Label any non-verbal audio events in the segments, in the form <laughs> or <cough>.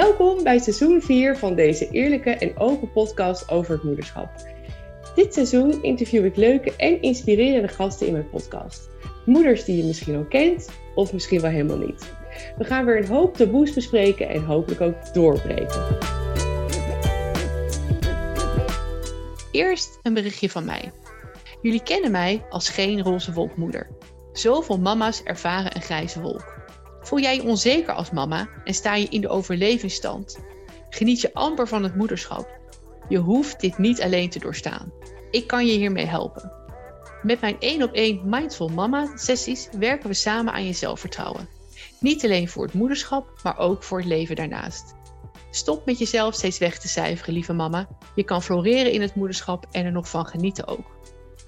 Welkom bij seizoen 4 van deze eerlijke en open podcast over het moederschap. Dit seizoen interview ik leuke en inspirerende gasten in mijn podcast. Moeders die je misschien al kent of misschien wel helemaal niet. We gaan weer een hoop taboes bespreken en hopelijk ook doorbreken. Eerst een berichtje van mij. Jullie kennen mij als geen roze wolkmoeder. Zoveel mama's ervaren een grijze wolk. Voel jij je onzeker als mama en sta je in de overlevingsstand? Geniet je amper van het moederschap? Je hoeft dit niet alleen te doorstaan. Ik kan je hiermee helpen. Met mijn 1 op 1 Mindful Mama sessies werken we samen aan je zelfvertrouwen. Niet alleen voor het moederschap, maar ook voor het leven daarnaast. Stop met jezelf steeds weg te cijferen, lieve mama. Je kan floreren in het moederschap en er nog van genieten ook.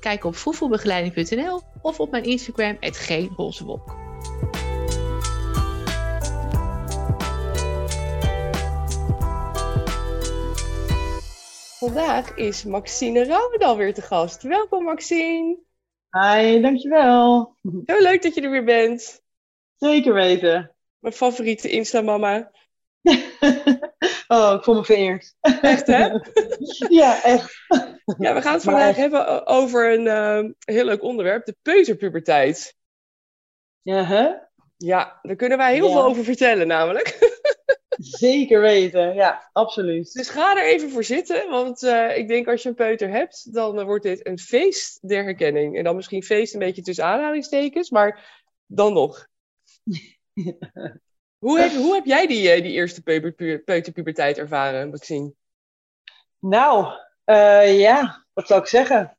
Kijk op foefoebegeleiding.nl of op mijn Instagram, het Vandaag is Maxine Rauwendal weer te gast. Welkom Maxine. Hi, dankjewel. Heel leuk dat je er weer bent. Zeker weten. Mijn favoriete Insta-mama. <laughs> oh, ik voel me vereerd. Echt hè? <laughs> ja, echt. Ja, we gaan het vandaag hebben over een uh, heel leuk onderwerp, de peuterpuberteit. Ja, hè? Ja, daar kunnen wij heel veel over vertellen namelijk. <laughs> Zeker weten, ja, absoluut. Dus ga er even voor zitten, want uh, ik denk als je een peuter hebt, dan uh, wordt dit een feest der herkenning. En dan misschien feest een beetje tussen aanhalingstekens, maar dan nog. <laughs> hoe, heb, hoe heb jij die, uh, die eerste peuterpuberteit ervaren, Maxine? Nou, ja, wat zou ik zeggen?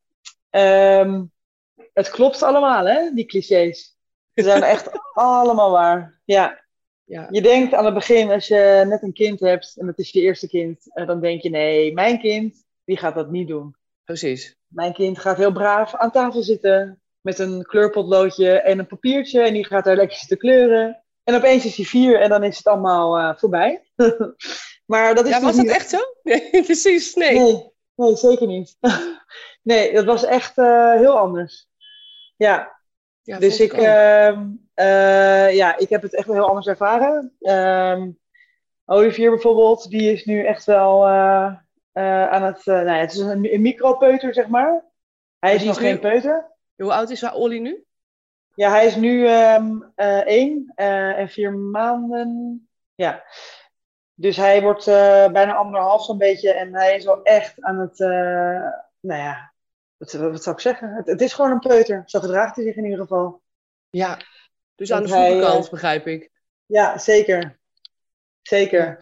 Um, het klopt allemaal, hè, die clichés. Ze zijn echt <laughs> allemaal waar, ja. Ja. Je denkt aan het begin, als je net een kind hebt en het is je eerste kind, dan denk je: nee, mijn kind, die gaat dat niet doen. Precies. Mijn kind gaat heel braaf aan tafel zitten met een kleurpotloodje en een papiertje en die gaat daar lekker zitten kleuren. En opeens is hij vier en dan is het allemaal uh, voorbij. <laughs> maar dat is ja, was dat echt zo? <laughs> Nee, precies, nee. nee. Nee, zeker niet. <laughs> nee, dat was echt uh, heel anders. Ja, ja, dus ik, uh, uh, ja, ik heb het echt wel heel anders ervaren. Uh, Olivier bijvoorbeeld, die is nu echt wel uh, aan het... nou ja, het is een, een micropeuter, zeg maar. Hij is, is nog nu... geen peuter. Hoe oud is Olly nu? Ja, hij is nu um, één en vier maanden. Ja. Dus hij wordt bijna anderhalf zo'n beetje. En hij is wel echt aan het... nou ja, wat, wat, zou ik zeggen? Het, het, is gewoon een peuter. Zo gedraagt hij zich in ieder geval. Ja, dus aan de vroege kant, begrijp ik. Ja, zeker. Zeker.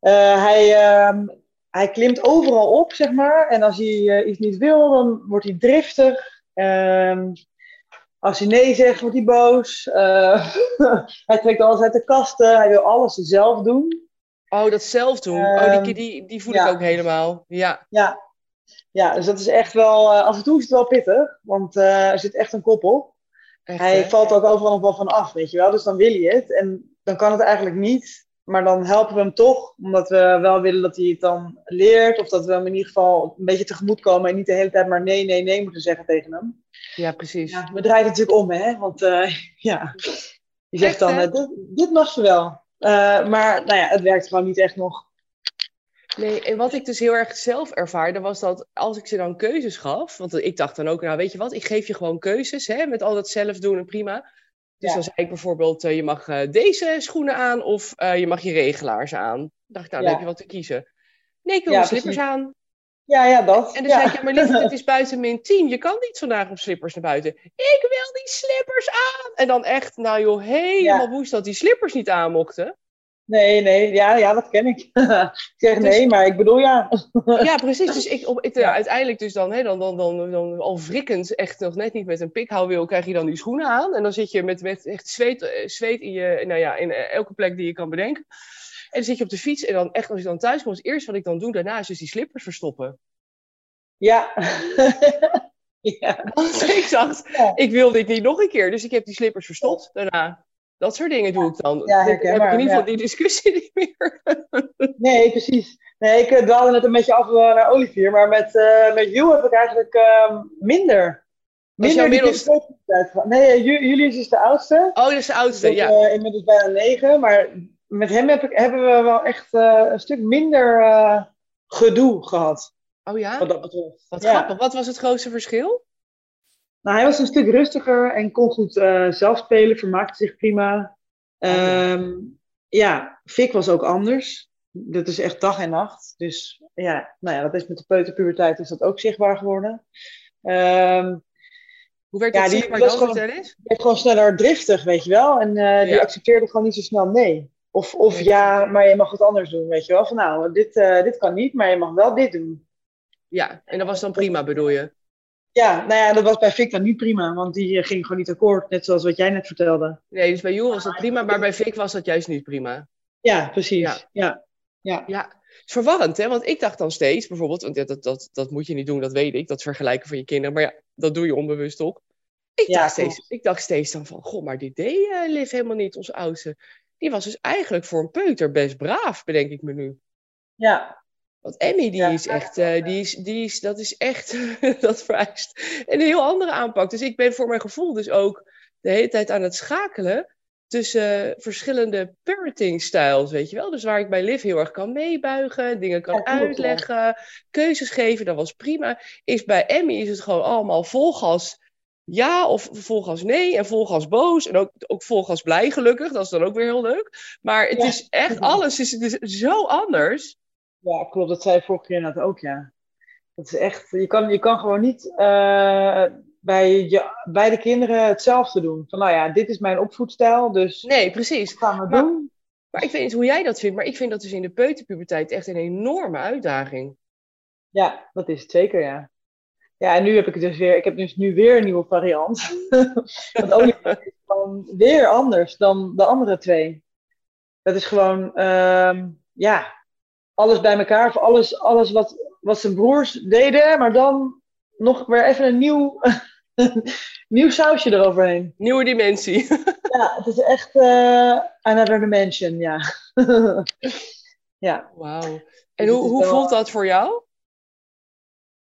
Uh, hij, uh, hij klimt overal op, zeg maar. En als hij uh, iets niet wil, dan wordt hij driftig. Ehm, als hij nee zegt, wordt hij boos. Eh, <laughs> hij trekt alles uit de kasten. Hij wil alles zelf doen. Oh, dat zelf doen. oh, die, die, die voel ik ook helemaal. Ja. ja, ja, dus dat is echt wel, af en toe is het wel pittig, want uh, er zit echt een kop op. Echt, Hij hè? valt ook overal nog wel van af, weet je wel. Dus dan wil je het en dan kan het eigenlijk niet. Maar dan helpen we hem toch, omdat we wel willen dat hij het dan leert. Of dat we hem in ieder geval een beetje tegemoet komen en niet de hele tijd maar nee, nee, nee moeten zeggen tegen hem. Ja, precies. Ja, we draaien het natuurlijk om, hè. Want uh, <laughs> ja, je zegt dan, dit, dit mag ze wel. maar nou ja, het werkt gewoon niet echt nog. Nee, en wat ik dus heel erg zelf ervaarde, was dat als ik ze dan keuzes gaf, want ik dacht dan ook, nou weet je wat, ik geef je gewoon keuzes, hè, met al dat zelf doen en prima. Dus ja. dan zei ik bijvoorbeeld, uh, je mag uh, deze schoenen aan of uh, je mag je regelaars aan. Dan dacht ik, nou, dan heb je wat te kiezen. Nee, ik wil ja, mijn slippers precies. aan. Ja, ja, dat. En dan zei ik, ja, maar lief, het <laughs> is buiten min 10. Je kan niet vandaag op slippers naar buiten. Ik wil die slippers aan! En dan echt, nou joh, helemaal woest dat die slippers niet aan mochten. Nee, nee, ja, ja dat ken ik. <laughs> ik zeg nee, dus, maar ik bedoel ja. <laughs> ja, precies. Dus ik, op, ik, ja. uiteindelijk dus dan, hè, dan, dan, dan, dan al wrikkend, echt nog net niet met een pikhouwwil, krijg je dan die schoenen aan. En dan zit je met, met echt zweet, zweet in je, nou ja, in elke plek die je kan bedenken. En dan zit je op de fiets en dan echt als je dan thuis komt, het eerste wat ik dan doe daarna is dus die slippers verstoppen. Ja. <laughs> ja. Want ik dacht, ja. ik wil dit niet nog een keer. Dus ik heb die slippers verstopt daarna. Dat soort dingen doe ik dan. Ja, heb ik in ieder geval ja. die discussie <laughs> niet meer. nee, precies. Nee, ik dwaalde net een beetje af naar Olivier, maar met, uh, met Jules heb ik eigenlijk uh, minder. Minder middels... Nee, Julius is de oudste. Oh, dat is de oudste, dus ja. Uh, inmiddels bijna negen, maar met hem heb ik, hebben we wel echt een stuk minder gedoe gehad. Oh ja? Wat dat betreft. Wat grappig. Wat was het grootste verschil? Nou, hij was een stuk rustiger en kon goed zelf spelen, vermaakte zich prima. Um, ja, Fik was ook anders. Dat is echt dag en nacht. Dus ja, nou ja, dat is met de peuterpuberteit is dat ook zichtbaar geworden. Um, Hoe werd dat ja, zichtbaar was gewoon, werd gewoon sneller driftig, weet je wel. En uh, die accepteerde gewoon niet zo snel nee. Of, of ja, maar je mag wat anders doen, weet je wel. Van nou, dit, uh, dit kan niet, maar je mag wel dit doen. Ja, en dat was dan prima, bedoel je? Ja, nou ja, dat was bij Vic dan niet prima, want die eh, ging gewoon niet akkoord, net zoals wat jij net vertelde. Nee, dus bij Joel was dat prima, maar bij Vic was dat juist niet prima. Ja, precies. Ja. Ja. ja. ja. Het is verwarrend, hè? Want ik dacht dan steeds, bijvoorbeeld, want dat, dat, dat moet je niet doen, dat weet ik, dat vergelijken van je kinderen. Maar ja, dat doe je onbewust ook. Ik, dacht, steeds, ik dacht steeds dan van, goh, maar die deed uh, Liv helemaal niet, onze oudste. Die was dus eigenlijk voor een peuter best braaf, bedenk ik me nu. Ja, want Emmy, die is echt, uh, die is, die is, dat is echt, <laughs> dat vereist een heel andere aanpak. Dus ik ben voor mijn gevoel dus ook de hele tijd aan het schakelen tussen verschillende parenting styles, weet je wel. Dus waar ik bij Liv heel erg kan meebuigen, dingen kan uitleggen, keuzes geven, dat was prima. Is bij Emmy is het gewoon allemaal volgas ja of volgas nee en volgas boos en ook, ook volgas blij gelukkig, dat is dan ook weer heel leuk. Maar het is echt, <laughs> alles is, het is zo anders. Ja, klopt. Dat zei vorige keer net ook, ja. Dat is echt, je kan, je kan gewoon niet uh, bij, je, bij de kinderen hetzelfde doen. Van nou ja, dit is mijn opvoedstijl, dus nee, precies. gaan we doen. Maar ik weet niet hoe jij dat vindt, maar ik vind dat dus in de peuterpuberteit echt een enorme uitdaging. Ja, dat is het zeker, ja. Ja, en nu heb ik dus weer, ik heb dus nu weer een nieuwe variant. <laughs> Want olifant <laughs> is gewoon weer anders dan de andere twee. Dat is gewoon, uh, ja, alles bij elkaar. Voor alles, alles wat, wat zijn broers deden, maar dan nog weer even een nieuw, <laughs> nieuw sausje eroverheen. Nieuwe dimensie. <laughs> ja, het is echt uh, another dimension, ja. <laughs> ja. Wauw. En hoe, hoe voelt dat voor jou?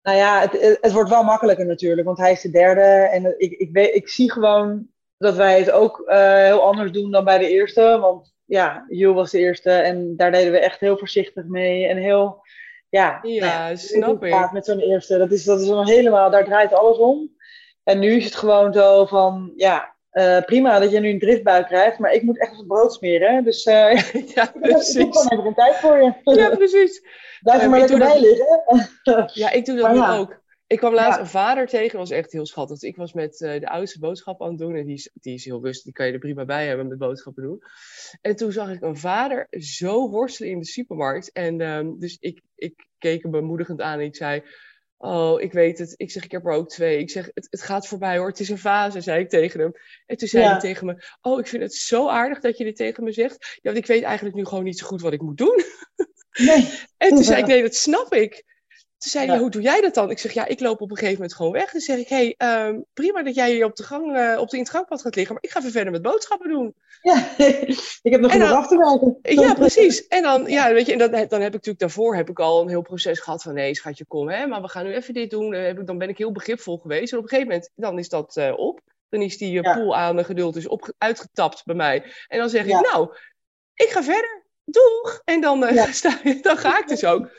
Nou ja, het, het wordt wel makkelijker natuurlijk, want hij is de derde. En ik, ik, weet, ik zie gewoon dat wij het ook uh, heel anders doen dan bij de eerste. Want ja, Jules was de eerste en daar deden we echt heel voorzichtig mee. En heel, ja, ja, nou snap ik. Met zo'n eerste, dat is, dat is dan helemaal, daar draait alles om. En nu is het gewoon zo van, ja, uh, prima dat je nu een driftbuik krijgt, maar ik moet echt het brood smeren. Dus uh, <laughs> ja, precies. <laughs> ik heb even een tijd voor je. Ja, precies. Blijf er maar lekker bij liggen. ja, ik doe dat nu ook. Ik kwam laatst een vader tegen, dat was echt heel schattig. Ik was met uh, de oudste boodschap aan het doen en die is, die is heel rustig, die kan je er prima bij hebben met boodschappen doen. En toen zag ik een vader zo worstelen in de supermarkt. En um, dus ik, ik keek hem bemoedigend aan en ik zei, oh, ik weet het. Ik zeg, ik heb er ook twee. Ik zeg, het, het gaat voorbij hoor, het is een fase, zei ik tegen hem. En toen zei hij tegen me, oh, ik vind het zo aardig dat je dit tegen me zegt. Ja, want ik weet eigenlijk nu gewoon niet zo goed wat ik moet doen. Nee. <laughs> en toen zei ik, nee, dat snap ik. Toen zei hij, hoe doe jij dat dan? Ik zeg, ja, ik loop op een gegeven moment gewoon weg. Dan zeg ik, hé, hey, um, prima dat jij hier op de, gang, uh, op de intrapad gaat liggen, maar ik ga even verder met boodschappen doen. Ja, <laughs> ik heb nog genoeg af te werken. Ja, precies. En dan, ja, weet je, en dan, dan heb ik natuurlijk daarvoor heb ik al een heel proces gehad van, nee, schatje, kom, hè, maar we gaan nu even dit doen. Dan, heb ik, dan ben ik heel begripvol geweest. En op een gegeven moment, dan is dat uh, op. Dan is die uh, ja. pool aan de geduld dus op, uitgetapt bij mij. En dan zeg ik, nou, ik ga verder doeg! En dan, uh, ja. <laughs> sta, dan ga ik dus ook.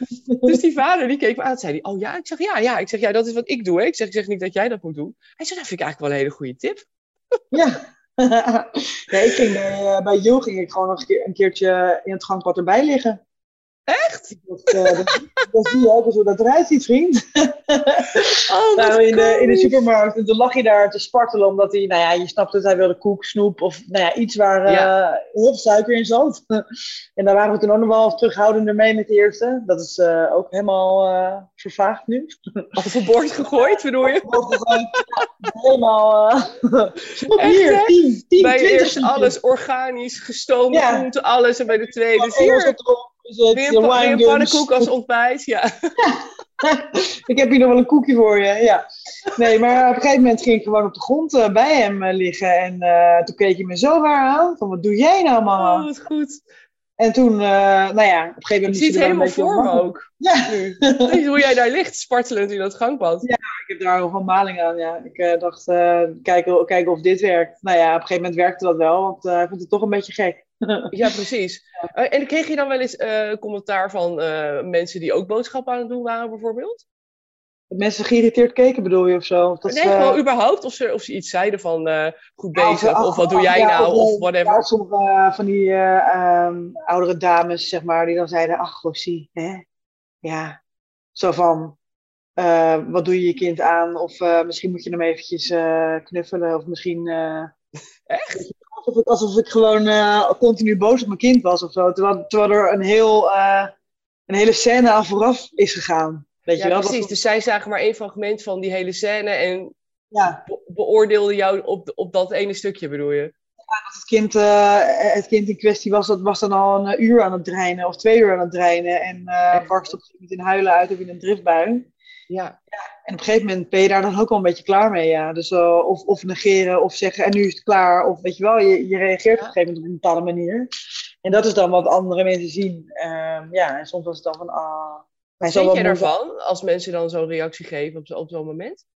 Dus die vader die keek me aan zei hij, oh ja? Ik zeg, ja, ja. Ik zeg, ja, dat is wat ik doe. Hè? Ik, zeg, ik zeg niet dat jij dat moet doen. Hij zei, dat vind ik eigenlijk wel een hele goede tip. Ja. <laughs> nee, ik ging bij, uh, bij Jo ging ik gewoon nog een, keer, een keertje in het gangpad erbij liggen. Echt? Dat, uh, dat, dat zie je ook hoe dat eruit ziet, vriend. <laughs> Oh, nou, in, de, in de supermarkt. En toen lag hij daar te spartelen, omdat hij, nou ja, je snapt het, hij wilde koek, snoep of nou ja, iets waar ja. uh, heel veel suiker in zat. <laughs> en daar waren we toen ook nog wel terughoudender mee met de eerste. Dat is uh, ook helemaal uh, vervaagd nu. <laughs> Overboord gegooid, bedoel je? helemaal. hier, 10, 10, Bij de eerste alles organisch, gestoomd ja. groente, alles. En bij de tweede, dus hier. Weer, pannenkoek als ontbijt, ja. <laughs> ik heb hier nog wel een koekje voor je, ja. Nee, maar op een gegeven moment ging ik gewoon op de grond uh, bij hem uh, liggen. En uh, toen keek hij me zo raar aan. Van, wat doe jij nou, mama? Oh, wat goed. En toen, nou ja, op een gegeven moment... Je ziet het helemaal voor me ook. Ja. Nu. hoe jij daar ligt, spartelend in dat gangpad. Ja, ik heb daar van maling aan, ja. Ik dacht, kijken, kijken of dit werkt. Nou ja, op een gegeven moment werkte dat wel, want hij vond het toch een beetje gek. Ja, precies. <laughs> Uh, en kreeg je dan wel eens uh, commentaar van mensen die ook boodschappen aan het doen waren, bijvoorbeeld? Dat mensen geïrriteerd keken, bedoel je, of zo? Dat nee, gewoon überhaupt. Of ze, of ze iets zeiden van goed bezig, of, wat doe jij nou, of whatever. Ja, sommige van die um, oudere dames, zeg maar, die dan zeiden, ach, Rossie, hè? Ja, zo van, wat doe je je kind aan? Of misschien moet je hem eventjes knuffelen. Of misschien... <laughs> Echt? Alsof ik, alsof ik gewoon continu boos op mijn kind was of zo. Terwijl, terwijl er een, heel, een hele scène aan vooraf is gegaan. Weet ja, je wel? precies. Dus zij zagen maar één fragment van die hele scène en ja. be beoordeelden jou op, op dat ene stukje, bedoel je? Ja, het kind, het kind in kwestie was, dat was dan al een uur aan het dreinen of twee uur aan het dreinen. En barst op een in huilen uit of in een driftbui. Ja. En op een gegeven moment ben je daar dan ook wel een beetje klaar mee. Ja. Dus, uh, of, of negeren of zeggen en nu is het klaar. Of weet je wel, je, je reageert ja. op een gegeven moment op een bepaalde manier. En dat is dan wat andere mensen zien. Uh, ja, en soms was het dan van... Ah, wat vind je daarvan als mensen dan zo'n reactie geven op, op zo'n moment?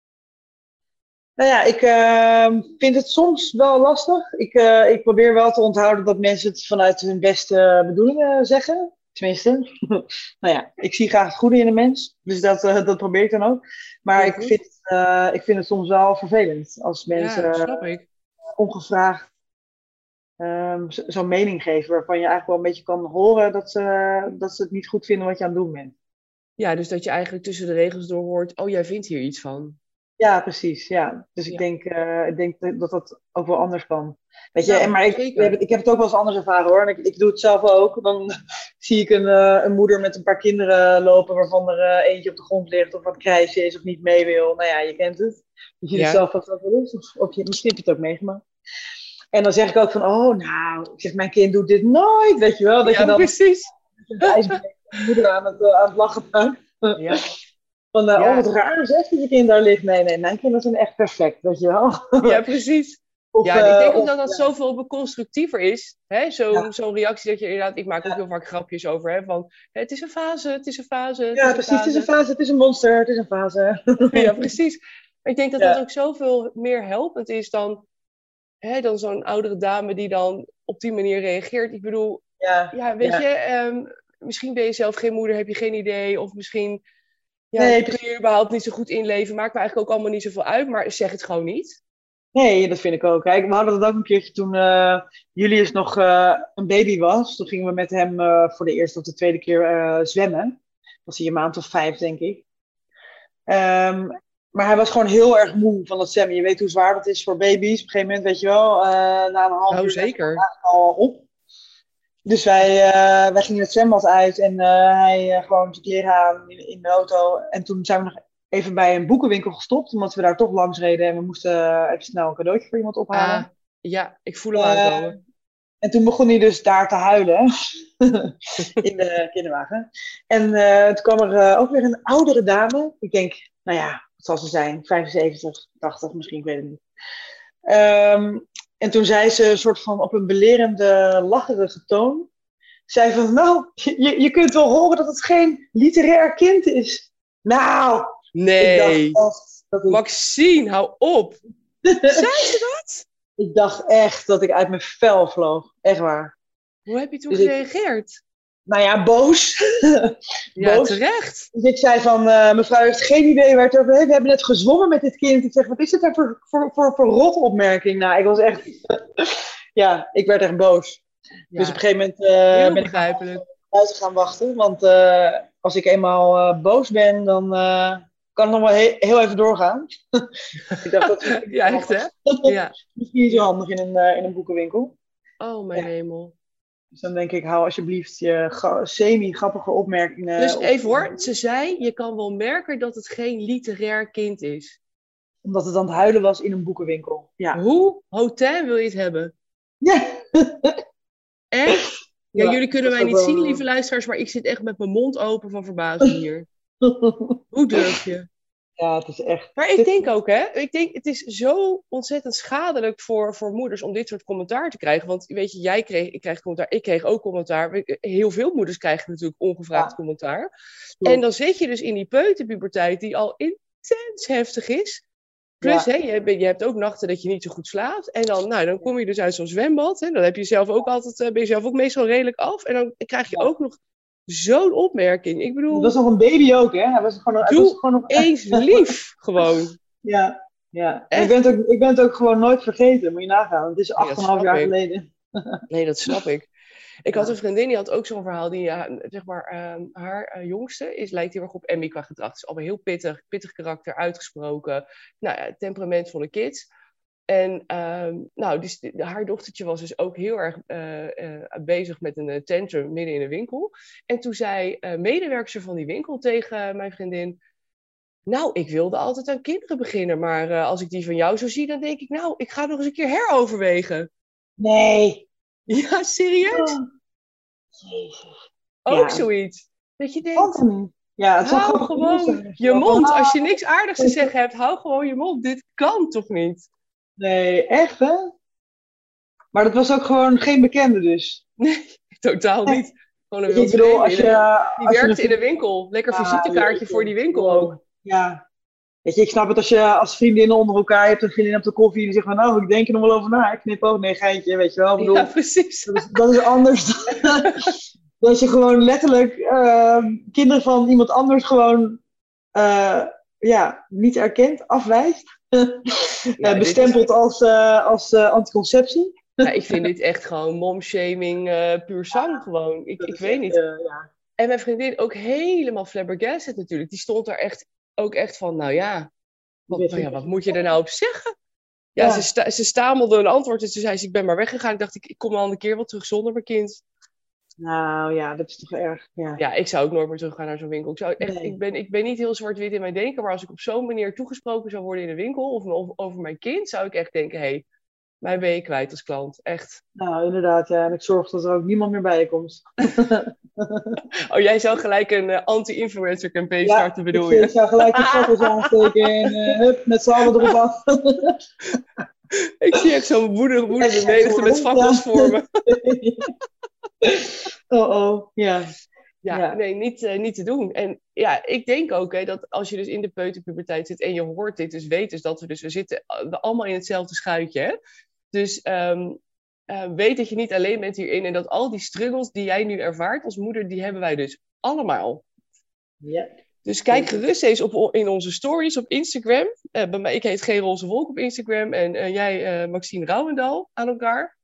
Nou ja, ik uh, vind het soms wel lastig. Ik, uh, ik probeer wel te onthouden dat mensen het vanuit hun beste bedoelingen zeggen. Tenminste, <laughs> nou ja, ik zie graag het goede in de mens. Dus dat, uh, dat probeer ik dan ook. Maar ik, vind, uh, ik vind het soms wel vervelend als mensen ja, ik. ongevraagd um, zo'n mening geven waarvan je eigenlijk wel een beetje kan horen dat ze, dat ze het niet goed vinden wat je aan het doen bent. Ja, dus dat je eigenlijk tussen de regels door hoort, oh jij vindt hier iets van. Ja, precies. Ja. Dus ik, ja. Denk, uh, ik denk dat dat ook wel anders kan. Weet je, Ja, en, maar ik, ik, heb het, ik heb het ook wel eens anders ervaren hoor. En ik, ik doe het zelf ook. Dan <laughs> zie ik een, uh, een moeder met een paar kinderen lopen waarvan er uh, eentje op de grond ligt of wat krijsje is of niet mee wil. Nou ja, je kent het. Dat je Ja. het zelf ook wel eens. Of, of je, misschien heb je het ook meegemaakt. En dan zeg ik ook van, oh nou, ik zeg, mijn kind doet dit nooit, weet je wel. Dat Ja, je dan precies. <laughs> de moeder aan het, aan het lachen maakt. Ja. <laughs> Van, uh, Ja. oh wat raar zeg dat je kind daar ligt. Nee, nee, mijn kinderen zijn echt perfect, weet je wel. <laughs> ja, precies. Of, Ja, ik eh, denk ook dat dat zoveel constructiever is. hè, Zo'n Ja. zo'n reactie dat je inderdaad... Ik maak ook Ja. heel vaak grapjes over, hè, van... Het is een fase, het is een fase. het Ja, is precies. Het is een fase, het is een monster, het is een fase. <laughs> Ja, precies. Maar ik denk dat Ja. dat ook zoveel meer helpend is dan, hè, dan zo'n oudere dame die dan op die manier reageert. Ik bedoel, Ja, ja, weet Ja. je, ehm, misschien ben je zelf geen moeder, heb je geen idee. Of misschien ja, Nee, kun je je überhaupt niet zo goed inleven. Maakt me eigenlijk ook allemaal niet zoveel uit, maar zeg het gewoon niet. nee, dat vind ik ook. Kijk, we hadden het ook een keertje toen eh, Julius nog eh, een baby was. Toen gingen we met hem eh, voor de eerste of de tweede keer eh, zwemmen. Was hij een maand of vijf, denk ik. Ehm, maar hij was gewoon heel erg moe van het zwemmen. Je weet hoe zwaar dat is voor baby's. Op een gegeven moment, weet je wel, eh, na een half Nou, uur zeker. al op. Dus wij, eh, wij gingen het zwembad uit en eh, hij eh, gewoon zijn kleren aan in, in de auto. En toen zijn we nog even bij een boekenwinkel gestopt, omdat we daar toch langs reden en we moesten even snel een cadeautje voor iemand ophalen. Ah, ja, ik voel hem aankomen. en toen begon hij dus daar te huilen <laughs> in de kinderwagen. En toen kwam er ook weer een oudere dame. Ik denk, nou ja, wat zal ze zijn? 75, 80 misschien, ik weet het niet. Ehm, en toen zei ze een soort van op een belerende, lacherige toon. Zei van, nou, je, je kunt wel horen dat het geen literair kind is. Nou, Nee, ik dacht dat ik, Maxine, hou op. <laughs> Zei ze dat? ik dacht echt dat ik uit mijn vel vloog. Echt waar. Hoe heb je toen Dus gereageerd? Nou ja, boos. <laughs> Ja, Boos. terecht. Dus ik zei van, eh, mevrouw heeft geen idee waar het over heeft. We hebben net gezwommen met dit kind. Ik zeg, wat is het daar voor, voor, voor, voor rotopmerking? Nou, ik was echt... <laughs> ja, ik werd echt boos. Ja, Dus op een gegeven moment heel ben ik begrijpelijk. buiten gaan wachten. Want eh, als ik eenmaal boos ben, dan kan het nog wel he- heel even doorgaan. <laughs> ik dacht, dat is Ja, echt hè? Ja. Misschien niet zo handig in een, in een boekenwinkel. Oh, mijn Ja. hemel. Dus dan denk ik, hou alsjeblieft je semi-grappige opmerkingen... Dus op- even hoor, ze zei, je kan wel merken dat het geen literair kind is. Omdat het aan het huilen was in een boekenwinkel. Ja. Hoe hotel wil je het hebben? Ja. <laughs> Echt? Ja, Ja, jullie kunnen mij niet wel- zien, lieve luisteraars, maar ik zit echt met mijn mond open van verbazing hier. <laughs> Hoe durf je? Ja, het is echt... Maar ik denk ook, hè, ik denk, het is zo ontzettend schadelijk voor, voor moeders om dit soort commentaar te krijgen. Want weet je, jij kreeg, ik krijg commentaar, ik kreeg ook commentaar. We- Heel veel moeders krijgen natuurlijk ongevraagd Ja. commentaar. En dan zit je dus in die peuterpuberteit die al intens heftig is. Plus, hè, je, je, hebt ook nachten dat je niet zo goed slaapt. En dan, nou, dan kom je dus uit zo'n zwembad. Hè, dan heb je zelf ook altijd, ben je zelf ook meestal redelijk af. En dan krijg je ook nog zo'n opmerking. Ik bedoel... Dat was nog een baby ook, hè? Hij was gewoon, doe was gewoon nog... eens <laughs> lief, gewoon. Ja, ja. Ik ben, het ook, ik ben het ook gewoon nooit vergeten, moet je nagaan. Het is 8,5 jaar geleden. Nee, dat snap ik. Ik had een vriendin die had ook zo'n verhaal. Die, zeg maar, ehm, haar uh, jongste is, lijkt heel erg op Emmy qua gedrag. Het is allemaal heel pittig, pittig karakter, uitgesproken. Nou ja, temperamentvolle kids. En uh, nou, die, haar dochtertje was dus ook heel erg uh, uh, bezig met een tantrum midden in de winkel. En toen zei medewerker van die winkel tegen mijn vriendin... Nou, ik wilde altijd aan kinderen beginnen, maar als ik die van jou zo zie, dan denk ik... Nou, ik ga nog eens een keer heroverwegen. Nee. <laughs> Ja, serieus? Oh. Jezus. Ook zoiets. Dat je denkt... Ja, het hou gewoon je mond. Als je niks aardigs te zeggen hebt, hou gewoon je mond. Dit kan toch niet? Nee, echt hè? Maar dat was ook gewoon geen bekende dus? Nee, <laughs> totaal niet. <laughs> Gewoon een ik bedoel, als je, Die als werkt in de winkel. Lekker visitekaartje voor die winkel ook. Ja. Weet je, ik snap het als je als vriendinnen onder elkaar hebt, een vriendin op de koffie en die zegt van nou, ik denk er nog wel over na. Ik knip ook, nee, geintje, weet je wel. Ik bedoel, ja, precies. Dat is, dat is anders <laughs> dat je gewoon letterlijk uh, kinderen van iemand anders gewoon uh, ja, niet erkent, afwijst. <laughs> Ja, bestempeld als, uh, als anticonceptie. Ja, ik vind dit echt gewoon momshaming puur zang gewoon. Ik, ik weet niet. ja. En mijn vriendin ook helemaal flabbergasted natuurlijk. Die stond daar echt, ook echt van, nou ja, wat, nou ja, wat moet je er nou op zeggen? Ja, Ze, sta, ze stamelde een antwoord en ze zei, ik ben maar weggegaan. Ik dacht, ik, ik kom al een keer wel terug zonder mijn kind. Nou ja, dat is toch erg. Ja, ja ik zou ook nooit meer terug gaan naar zo'n winkel. Ik, zou echt, ik, ben, ik ben niet heel zwart-wit in mijn denken, maar als ik op zo'n manier toegesproken zou worden in een winkel of, over mijn kind, zou ik echt denken: hé, hey, mij ben je kwijt als klant. Echt. Nou, inderdaad, ja. En ik zorg dat er ook niemand meer bij je komt. <laughs> oh, jij zou gelijk een uh, anti-influencer campaign starten, bedoel je? Ik zou gelijk de <laughs> foto's aansteken en uh, hup, met z'n allen erop af. <laughs> ik zie echt zo'n woede, woede menigte met fakkels voor me. <laughs> oh oh, ja. Ja, nee, niet, uh, niet te doen. En ja, ik denk ook hè, dat als je dus in de peuterpuberteit zit en je hoort dit, dus weet dus dat we dus, we zitten allemaal in hetzelfde schuitje. Hè? Dus um, uh, weet dat je niet alleen bent hierin en dat al die struggles die jij nu ervaart als moeder, die hebben wij dus allemaal. Ja. Dus kijk gerust eens op, in onze stories op Instagram. Uh, bij mij, ik heet Geen Roze Wolk op Instagram en jij Maxine Rouwendal aan elkaar.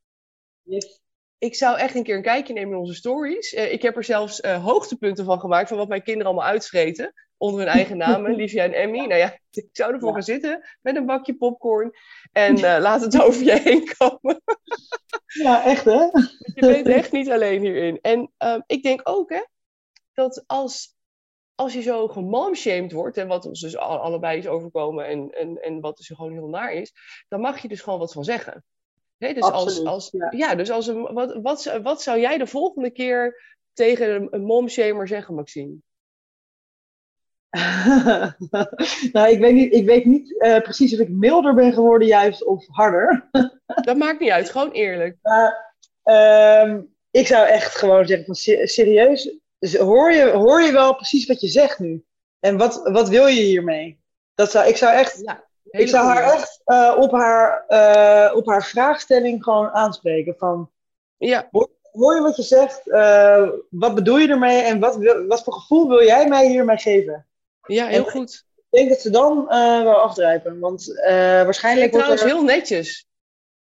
Yes ik zou echt een keer een kijkje nemen in onze stories. Uh, ik heb er zelfs uh, hoogtepunten van gemaakt van wat mijn kinderen allemaal uitvreten. Onder hun eigen namen, <laughs> Livia en Emmy. Nou ja, <laughs> ik zou ervoor gaan zitten met een bakje popcorn. En uh, <laughs> laat het over je heen komen. ja, echt hè? Je bent echt niet alleen hierin. En ehm, ik denk ook hè, dat als, als je zo gemomshamed wordt, en wat ons dus allebei is overkomen en, en, en wat dus gewoon heel naar is, dan mag je dus gewoon wat van zeggen. Nee, dus als, als, ja. dus als een, wat, wat, wat zou jij de volgende keer tegen een, een momshamer zeggen, Maxine? <laughs> nou, ik weet niet, ik weet niet uh, precies of ik milder ben geworden juist of harder. <laughs> dat maakt niet uit, gewoon eerlijk. Uh, ik zou echt gewoon zeggen van serieus, hoor, je, hoor je wel precies wat je zegt nu? En wat, wat wil je hiermee? Dat zou, ik zou echt... Ja ik zou haar echt uh, op, haar, uh, op haar vraagstelling gewoon aanspreken. Van, ja. hoor, hoor je wat je zegt? Uh, wat bedoel je ermee? En wat, wat voor gevoel wil jij mij hiermee geven? Ja, heel en goed. Ik denk dat ze dan wel afdrijven. Want waarschijnlijk. trouwens er... heel netjes.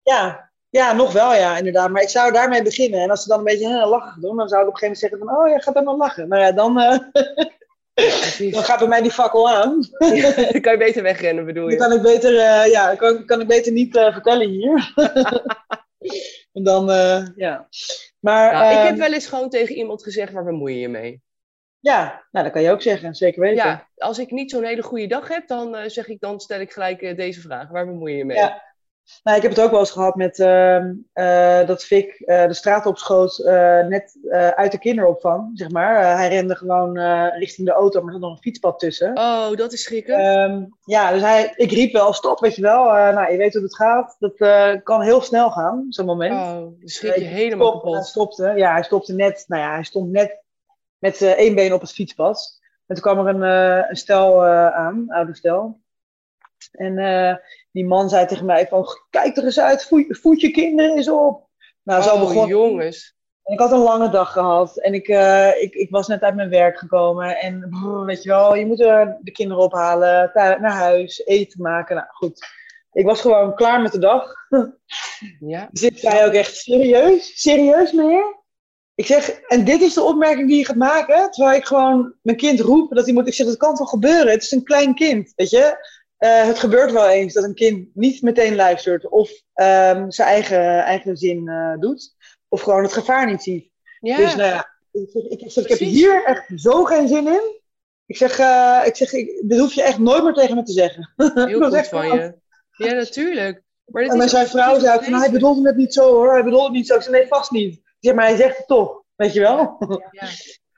Ja, ja, nog wel, ja, inderdaad. Maar ik zou daarmee beginnen. En als ze dan een beetje hè, lachen doen, dan zou ik op een gegeven moment zeggen van, oh ja, gaat dan maar lachen. Nou ja, dan, <laughs> dan gaat bij mij die fakkel aan. <laughs> dan kan je beter wegrennen, bedoel je? Dan kan ik beter, uh, ja, kan, kan ik beter niet uh, vertellen hier. <laughs> en dan, uh, ja. Maar, nou, ik heb ehm, wel eens gewoon tegen iemand gezegd, waar bemoei je je mee? Ja, nou, dat kan je ook zeggen, zeker weten. Ja, als ik niet zo'n hele goede dag heb, dan zeg ik, dan stel ik gelijk deze vraag. Waar bemoei je je mee? Ja. Nou, ik heb het ook wel eens gehad met uh, uh, dat Vic uh, de straat opschoot net uit de kinderopvang, zeg maar. hij rende gewoon richting de auto, maar er zat nog een fietspad tussen. Oh, dat is schrikken. Um, ja, dus hij, ik riep wel stop, weet je wel. nou, je weet hoe het gaat. Dat kan heel snel gaan, zo'n moment. Oh, dan schrik je helemaal stop, kapot. Hij stopte, ja, hij stopte net, nou ja, hij stond net met één been op het fietspad. En toen kwam er een, een stel aan, oude stel. En die man zei tegen mij van, kijk er eens uit, voed, voed je kinderen eens op. Nou, zo oh, begon jongens. En ik had een lange dag gehad en ik, uh, ik, ik was net uit mijn werk gekomen. En brrr, weet je wel, je moet er de kinderen ophalen, naar huis, eten maken. Nou goed, ik was gewoon klaar met de dag. <laughs> Ja. Dus ik zei ook echt, serieus? Serieus meneer? Ik zeg, en dit is de opmerking die je gaat maken, terwijl ik gewoon mijn kind roep dat hij moet. Ik zeg, dat kan toch gebeuren? Het is een klein kind, weet je? Uh, het gebeurt wel eens dat een kind niet meteen luistert of um, zijn eigen, eigen zin uh, doet, of gewoon het gevaar niet ziet. Ja. Dus nou ja, ik, zeg, ik, ik heb hier echt zo geen zin in. Ik zeg, uh, ik zeg ik, dit hoef je echt nooit meer tegen me te zeggen. <laughs> Heel goed van je. Ja, natuurlijk. Maar en zijn vrouw zei van, hij bedoelde het niet zo hoor, hij bedoelde het niet zo. Ik zei, nee, vast niet. Zeg maar, hij zegt het toch, weet je wel? Ja.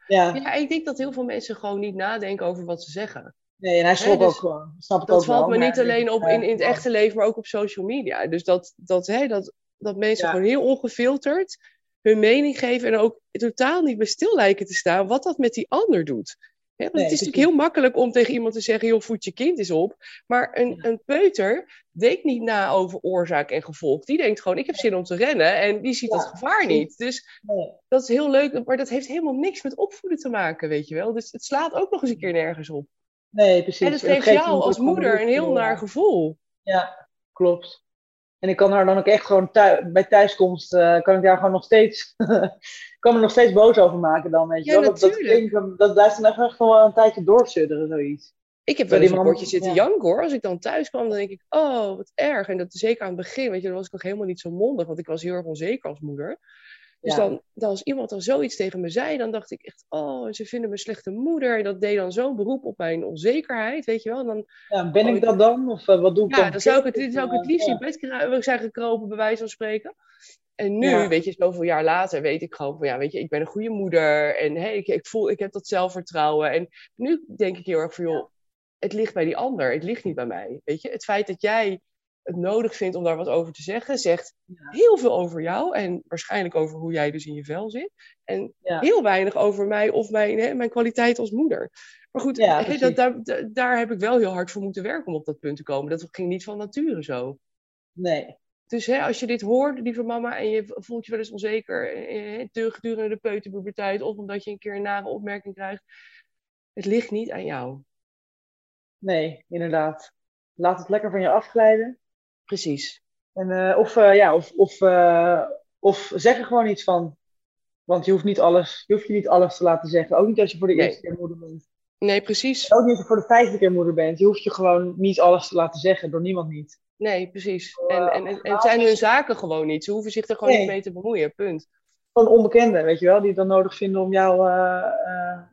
ja. ja. <laughs> ik denk dat heel veel mensen gewoon niet nadenken over wat ze zeggen. Nee, en hij schrok dus ook gewoon. Snap dat valt me niet alleen op in, in het echte leven, maar ook op social media. Dus dat, dat, hè, dat, dat mensen gewoon heel ongefilterd hun mening geven en ook totaal niet bij stil lijken te staan wat dat met die ander doet. Ja, het is natuurlijk heel makkelijk om tegen iemand te zeggen, joh, voed je kind eens op. Maar een, een peuter denkt niet na over oorzaak en gevolg. Die denkt gewoon, ik heb zin om te rennen en die ziet dat gevaar niet. Dus dat is heel leuk, maar dat heeft helemaal niks met opvoeden te maken, weet je wel. Dus het slaat ook nog eens een keer nergens op. Nee, precies. En het geeft jou als moeder een heel naar gevoel. Ja, klopt. En ik kan haar dan ook echt gewoon bij thuiskomst, uh, kan ik daar gewoon nog steeds, <laughs> kan me nog steeds boos over maken dan, weet je ja, wel. Dat, dat, dat blijft dan echt gewoon een tijdje doorsudderen, zoiets. Ik heb wel eens een potje zitten ja. janken hoor. Als ik dan thuis kwam, dan denk ik, oh, wat erg. En dat zeker aan het begin, weet je, dan was ik nog helemaal niet zo mondig, want ik was heel erg onzeker als moeder. Dus dan, dan, als iemand dan zoiets tegen me zei, dan dacht ik echt, oh, ze vinden me slechte moeder. En dat deed dan zo'n beroep op mijn onzekerheid, weet je wel. dan, ja, ben ik oh, dat dan? Of uh, wat doe ik ja, dan? zou ik het, zou ik het liefst in bed zijn gekropen, bij wijze van spreken. En nu, weet je, zoveel jaar later, weet ik gewoon van, ja, weet je, ik ben een goede moeder. En hey, ik, ik voel, ik heb dat zelfvertrouwen. En nu denk ik heel erg van, joh, het ligt bij die ander. Het ligt niet bij mij, weet je. Het feit dat jij het nodig vindt om daar wat over te zeggen, zegt heel veel over jou en waarschijnlijk over hoe jij dus in je vel zit. En heel weinig over mij of mijn, hè, mijn kwaliteit als moeder. Maar goed, dat, daar, daar heb ik wel heel hard voor moeten werken om op dat punt te komen. Dat ging niet van nature zo. Nee. Dus hè, als je dit hoort, lieve mama, en je voelt je wel eens onzeker eh, gedurende de peuterpuberteit, of omdat je een keer een nare opmerking krijgt, het ligt niet aan jou. Nee, inderdaad. Laat het lekker van je afglijden. Precies. En, uh, of, uh, ja, of, of, uh, of zeg er gewoon iets van. Want je hoeft, niet alles, je hoeft je niet alles te laten zeggen. Ook niet als je voor de eerste keer moeder bent. Nee, precies. Ook niet als je voor de vijfde keer moeder bent. Je hoeft je gewoon niet alles te laten zeggen. Door niemand niet. Nee, precies. En, en, en, het zijn hun zaken gewoon niet. Ze hoeven zich er gewoon niet mee te bemoeien. Punt. Van onbekenden, weet je wel. Die het dan nodig vinden om jou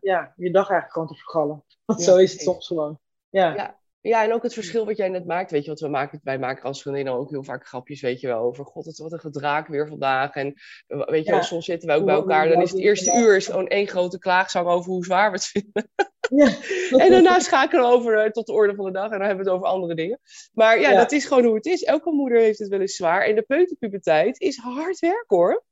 ja, je dag eigenlijk gewoon te vergallen. <laughs> Want zo is het soms gewoon. Ja. ja. Ja, en ook het verschil wat jij net maakt, weet je, wat we maken, wij maken als vriendinnen ook heel vaak grapjes, weet je wel, over god, wat een gedraak weer vandaag. En weet je wel, soms zitten we ook bij elkaar, dan is het eerste uur is gewoon één grote klaagzang over hoe zwaar we het vinden. <laughs> Ja. <laughs> en daarna schakelen we over uh, tot de orde van de dag en dan hebben we het over andere dingen. Maar ja, dat is gewoon hoe het is. Elke moeder heeft het wel eens zwaar. En de peuterpuberteit is hard werk hoor.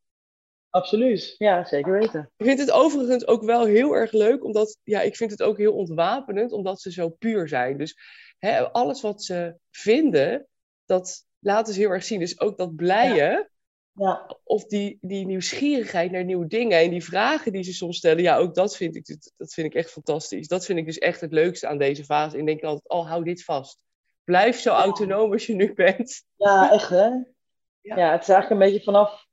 Absoluut, ja, zeker weten. Ik vind het overigens ook wel heel erg leuk, omdat ja, ik vind het ook heel ontwapenend, omdat ze zo puur zijn. Dus hè, alles wat ze vinden, dat laten ze heel erg zien. Dus ook dat blije, ja. of die, die nieuwsgierigheid naar nieuwe dingen en die vragen die ze soms stellen, ja, ook dat vind, ik, dat vind ik echt fantastisch. Dat vind ik dus echt het leukste aan deze fase. Ik denk altijd, oh, hou dit vast. Blijf zo autonoom als je nu bent. Ja, echt hè? Ja. ja, het is eigenlijk een beetje vanaf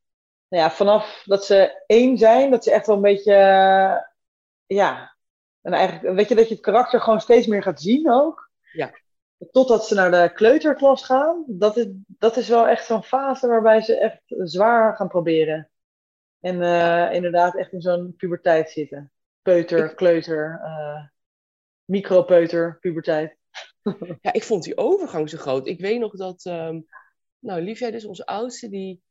nou ja, vanaf dat ze één zijn, dat ze echt wel een beetje, uh, ja, en eigenlijk, weet je, dat je het karakter gewoon steeds meer gaat zien ook. Ja. Totdat ze naar de kleuterklas gaan, dat is, dat is wel echt zo'n fase waarbij ze echt zwaar gaan proberen. En uh, inderdaad echt in zo'n puberteit zitten. Peuter, kleuter, uh, micropeuter, puberteit. ja, ik vond die overgang zo groot. Ik weet nog dat, um, nou, Liefja, dus onze oudste, die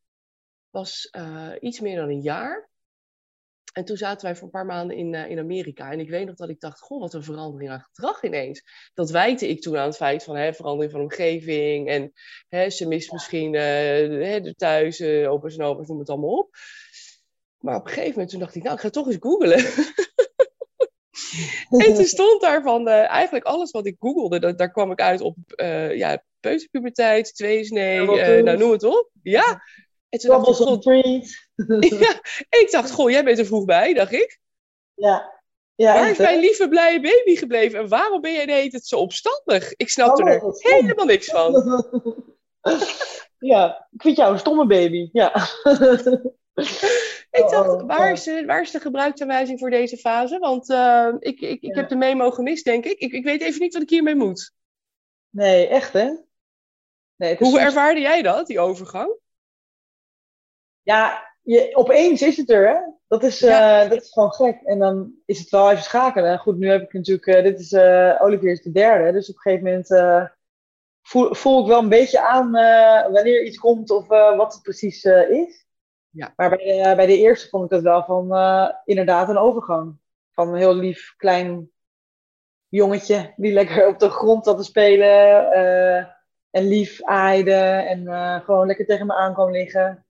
was uh, iets meer dan een jaar. En toen zaten wij voor een paar maanden in, uh, in Amerika. En ik weet nog dat ik dacht, goh, wat een verandering aan gedrag ineens. Dat wijte ik toen aan het feit van hè, verandering van omgeving. En hè, ze mist misschien uh, de thuis, uh, opa's en opa's, noem het allemaal op. Maar op een gegeven moment toen dacht ik, nou, ik ga toch eens googlen. <laughs> en toen stond daar van uh, eigenlijk alles wat ik googelde, dat, daar kwam ik uit op ja, peuterpuberteit, tweesnee, uh, nou noem het op. Ja. En toen dacht ik, God, ja, ik dacht, goh, jij bent er vroeg bij, dacht ik. Ja. Ja, Waar is mijn lieve blije baby gebleven? En waarom ben jij de hele tijd zo opstandig? Ik snapte oh, er helemaal niks van. <laughs> ja, ik vind jou een stomme baby. Ja. ik dacht, oh, waar is, de, waar is de gebruiksaanwijzing voor deze fase? Want uh, ik, ik, ik heb de memo gemist, denk ik. ik. Ik weet even niet wat ik hiermee moet. Nee, echt hè? Nee, Hoe ervaarde jij dat, die overgang? Ja, je, opeens is het er, hè? Dat is, uh, dat is gewoon gek. En dan is het wel even schakelen. Goed, nu heb ik natuurlijk, uh, dit is, uh, Olivier is de derde. Dus op een gegeven moment voel, voel ik wel een beetje aan wanneer iets komt of wat het precies is. Ja. Maar bij de, bij de eerste vond ik dat wel van inderdaad een overgang. Van een heel lief klein jongetje die lekker op de grond zat te spelen. en lief aaide en gewoon lekker tegen me aan kwam liggen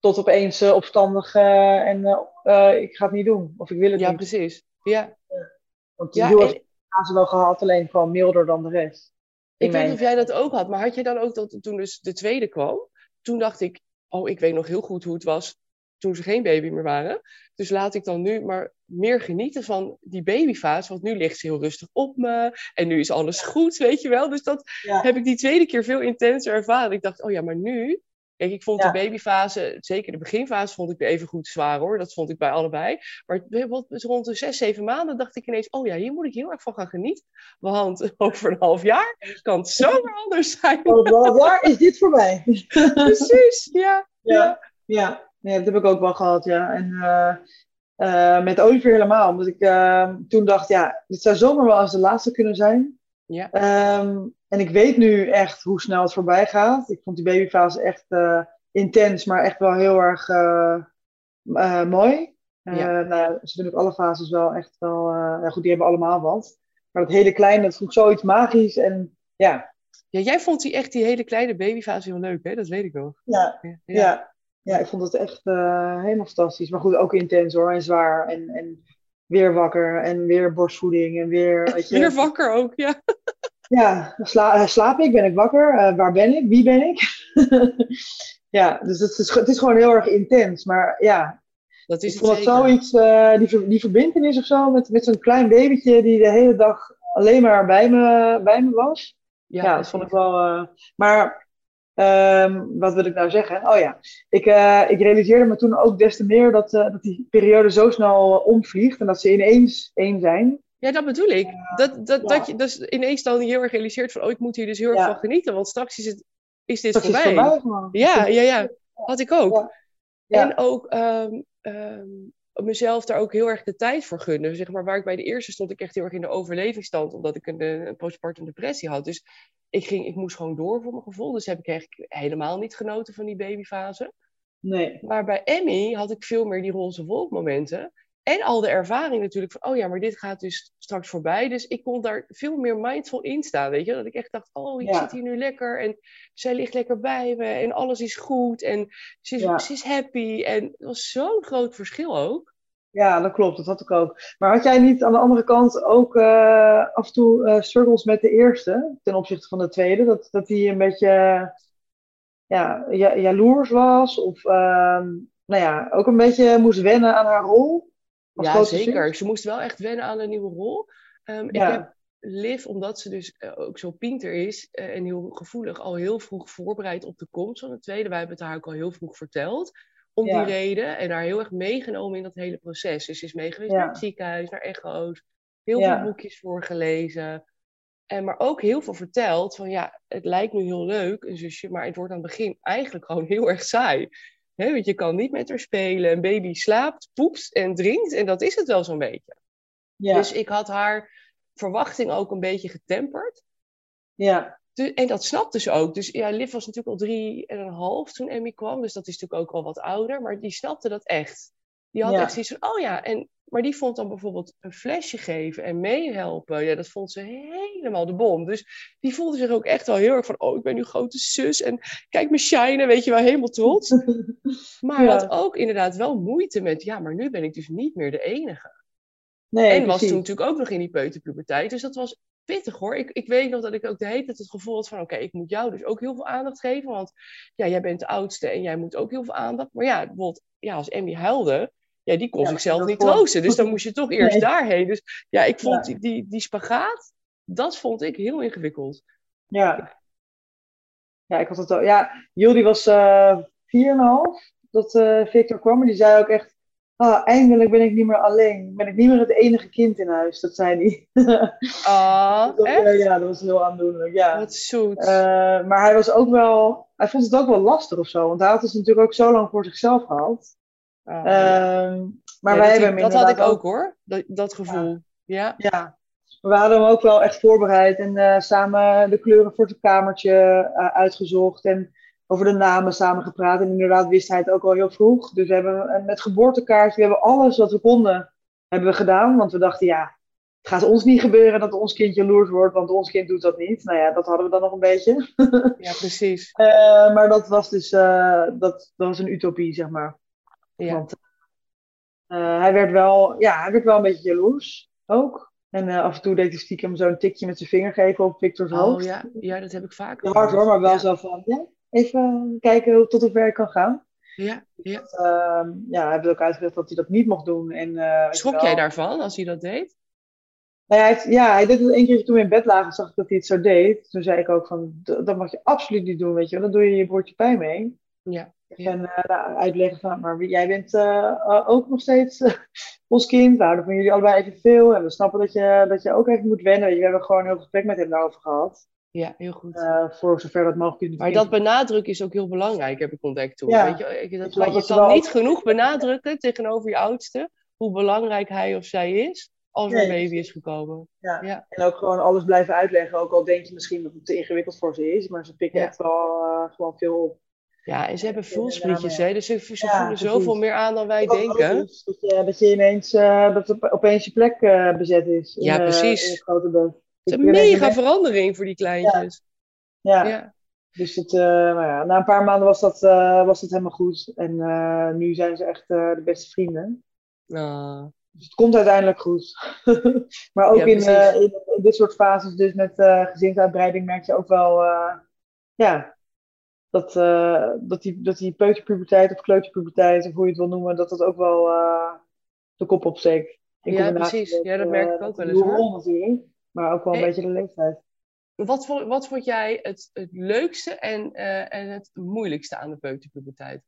tot opeens uh, opstandig uh, en uh, ik ga het niet doen. Of ik wil het ja, niet. Precies. Ja, precies. Want die ja, en... ze wel gehad, alleen gewoon milder dan de rest. Ik weet niet of jij dat ook had, maar had je dan ook dat toen dus de tweede kwam? Toen dacht ik, oh, ik weet nog heel goed hoe het was toen ze geen baby meer waren. Dus laat ik dan nu maar meer genieten van die babyfase. Want nu ligt ze heel rustig op me. En nu is alles goed, weet je wel. Dus dat ja. heb ik die tweede keer veel intenser ervaren. Ik dacht, oh ja, maar nu Kijk, ik vond de babyfase, zeker de beginfase, vond ik even goed zwaar hoor. Dat vond ik bij allebei. Maar bijvoorbeeld rond de zes, zeven maanden dacht ik ineens, oh ja, hier moet ik heel erg van gaan genieten. Want <laughs> over een half jaar kan het zomaar anders zijn. Over een half jaar is dit voorbij. <laughs> Precies, ja. Ja, ja. ja. dat heb ik ook wel gehad, ja. En uh, uh, met Olivier helemaal. Omdat ik uh, toen dacht, ja, dit zou zomaar wel als de laatste kunnen zijn. Ja. Um, en ik weet nu echt hoe snel het voorbij gaat. Ik vond die babyfase echt uh, intens, maar echt wel heel erg uh, uh, mooi. Ja. Nou, ze doen ook alle fases wel echt wel. ja, goed, die hebben allemaal wat. Maar dat hele kleine, dat vond ik zoiets magisch. En ja. Ja, jij vond die echt die hele kleine babyfase heel leuk, hè? Dat weet ik nog. Ja, ja. ja. ja ik vond het echt helemaal fantastisch. Maar goed, ook intens hoor, en zwaar. En, en weer wakker en weer borstvoeding en weer. Weet je, <laughs> weer wakker ook, ja. Ja, sla, eh, slaap ik? Ben ik wakker? Uh, waar ben ik? Wie ben ik? <laughs> ja, dus het is, het is gewoon heel erg intens. Maar ja, dat is ik vond het zoiets, uh, die, die verbindenis of zo, met, met zo'n klein babytje die de hele dag alleen maar bij me, bij me was. Ja, ja dat vond ik wel. Uh, maar um, wat wil ik nou zeggen? Oh ja, ik, ik realiseerde me toen ook des te meer dat, dat die periode zo snel omvliegt en dat ze ineens één zijn. Ja, dat bedoel ik. Dat, dat, dat je dus ineens dan heel erg realiseert van, oh, ik moet hier dus heel erg van genieten, want straks is, het, is dit voorbij. Is voorbij ja, ja, ja. Had ik ook. En ook um, um, mezelf daar ook heel erg de tijd voor gunnen. Zeg maar, waar ik bij de eerste stond, ik echt heel erg in de overlevingsstand, omdat ik een, een postpartum depressie had. Dus ik, ging, ik moest gewoon door voor mijn gevoel. Dus heb ik eigenlijk helemaal niet genoten van die babyfase. Nee. Maar bij Emmy had ik veel meer die roze wolkmomenten. En al de ervaring natuurlijk van, oh ja, maar dit gaat dus straks voorbij. Dus ik kon daar veel meer mindful in staan, weet je. Dat ik echt dacht, oh, ik zit hier nu lekker en zij ligt lekker bij me en alles is goed en ze is, ze is happy. En dat was zo'n groot verschil ook. Ja, dat klopt, dat had ik ook. Maar had jij niet aan de andere kant ook uh, af en toe uh, struggles met de eerste ten opzichte van de tweede? Dat, dat die een beetje ja, jaloers was of uh, nou ja, ook een beetje moest wennen aan haar rol? Ja, zeker. Ze moest wel echt wennen aan een nieuwe rol. Um, Ik heb Liv, omdat ze dus uh, ook zo pinter is uh, en heel gevoelig, al heel vroeg voorbereid op de komst van het tweede. Wij hebben het haar ook al heel vroeg verteld. Om ja. die reden. En haar heel erg meegenomen in dat hele proces. Dus ze is meegeweest naar het ziekenhuis, naar echo's. Heel veel boekjes voorgelezen. En maar ook heel veel verteld van ja, het lijkt nu heel leuk, een zusje, maar het wordt aan het begin eigenlijk gewoon heel erg saai. He, want je kan niet met haar spelen. Een baby slaapt, poept en drinkt. En dat is het wel zo'n beetje. Ja. Dus ik had haar verwachting ook een beetje getemperd. Ja. en dat snapte ze ook. Dus ja, Liv was natuurlijk al drie en een half toen Emmy kwam. Dus dat is natuurlijk ook al wat ouder. Maar die snapte dat echt. Die had echt zoiets van, oh ja, en maar die vond dan bijvoorbeeld een flesje geven en meehelpen. Ja, dat vond ze helemaal de bom. Dus die voelde zich ook echt wel heel erg van... Oh, ik ben nu grote zus en kijk me shinen, weet je wel, helemaal trots. <laughs> Maar ja. had ook inderdaad wel moeite met... Ja, maar nu ben ik dus niet meer de enige. Nee, en was toen natuurlijk ook nog in die peuterpuberteit. Dus dat was pittig hoor. Ik, ik weet nog dat ik ook de hele tijd het gevoel had van... oké, ik moet jou dus ook heel veel aandacht geven. Want ja, jij bent de oudste en jij moet ook heel veel aandacht. Maar ja, bijvoorbeeld ja, als Emmy huilde... Ja, die kon zichzelf niet troosten. Dus dan moest je toch eerst daarheen. Dus ja, ik vond Die, die, die spagaat... dat vond ik heel ingewikkeld. Ja. Ja, ik had het al... Ja, Jullie was uh, eh, 4,5 dat uh, Victor kwam. En die zei ook echt oh, eindelijk ben ik niet meer alleen. Ben ik niet meer het enige kind in huis, dat zei hij. <laughs> Ah, Ja, dat was heel aandoenlijk, ja. Wat zoet. Uh, maar hij was ook wel, hij vond het ook wel lastig of zo, want hij had het natuurlijk ook zo lang voor zichzelf gehad. Oh, uh, maar wij dat, hebben dat had ik ook, hoor, dat, dat gevoel. Ja. ja. We hadden hem ook wel echt voorbereid en uh, samen de kleuren voor het kamertje uh, uitgezocht. En over de namen samen gepraat. En inderdaad wist hij het ook al heel vroeg. Dus we hebben met geboortekaartje, we hebben alles wat we konden, hebben we gedaan. Want we dachten, ja, het gaat ons niet gebeuren dat ons kind jaloers wordt, want ons kind doet dat niet. Nou ja, dat hadden we dan nog een beetje. <laughs> Ja, precies. uh, maar dat was dus, uh, dat, dat was een utopie, zeg maar. Ja. Want uh, hij werd wel, ja, hij werd wel een beetje jaloers, ook. En af en toe deed hij stiekem zo'n tikje met zijn vinger geven op Victor's oh, hoofd. Ja, ja, dat heb ik vaak. Hard hoor, maar wel zo van, ja, even kijken tot hoe ver ik kan gaan. Ja, ja. Dat, uh, ja, hij heeft ook uitgelegd dat hij dat niet mocht doen. En, uh, Schrok jij daarvan als hij dat deed? Nou, hij heeft, ja, hij deed het één keer toen we in bed lagen, zag ik dat hij het zo deed. Toen zei ik ook van, dat mag je absoluut niet doen, weet je Dan doe je je broertje pijn mee. Ja. En uh, nou, uitleggen van, maar jij bent uh, ook nog steeds ons kind. We houden van jullie allebei even veel. En we snappen dat je, dat je ook even moet wennen. We hebben gewoon heel gesprek met hem daarover gehad. Ja, heel goed. Voor zover dat mogelijk is. Maar dat benadrukken is ook heel belangrijk, heb ik ontdekt toen. Ja. Weet je, dat, je kan niet genoeg benadrukken tegenover je oudste hoe belangrijk hij of zij is als er een baby is gekomen. Ja. ja. En ook gewoon alles blijven uitleggen, ook al denk je misschien dat het te ingewikkeld voor ze is, maar ze pikken echt wel gewoon veel op. Ja, en ze hebben voelsprietjes, hè? dus ze, ze voelen zoveel meer aan dan wij denken. dat, je, dat je ineens, uh, dat opeens je plek bezet is. In, ja, precies. in het grote bed. Het is een mega verandering voor die kleintjes. Ja. ja. Dus het, uh, nou ja, na een paar maanden was dat, was dat helemaal goed. En nu zijn ze echt de beste vrienden. Ah. Dus het komt uiteindelijk goed. <laughs> maar ook ja, in, in, in, dit soort fases, dus met gezinsuitbreiding, merk je ook wel ja, dat, dat, die, dat die peuterpuberteit of kleuterpuberteit, of hoe je het wil noemen, dat dat ook wel de kop opsteekt. Ja, precies. ja, dat merk ik ook wel eens. Hoor. Maar ook wel een beetje de leeftijd. Wat, vond, wat vond jij het, het leukste en, uh, en het moeilijkste aan de peuterpuberteit?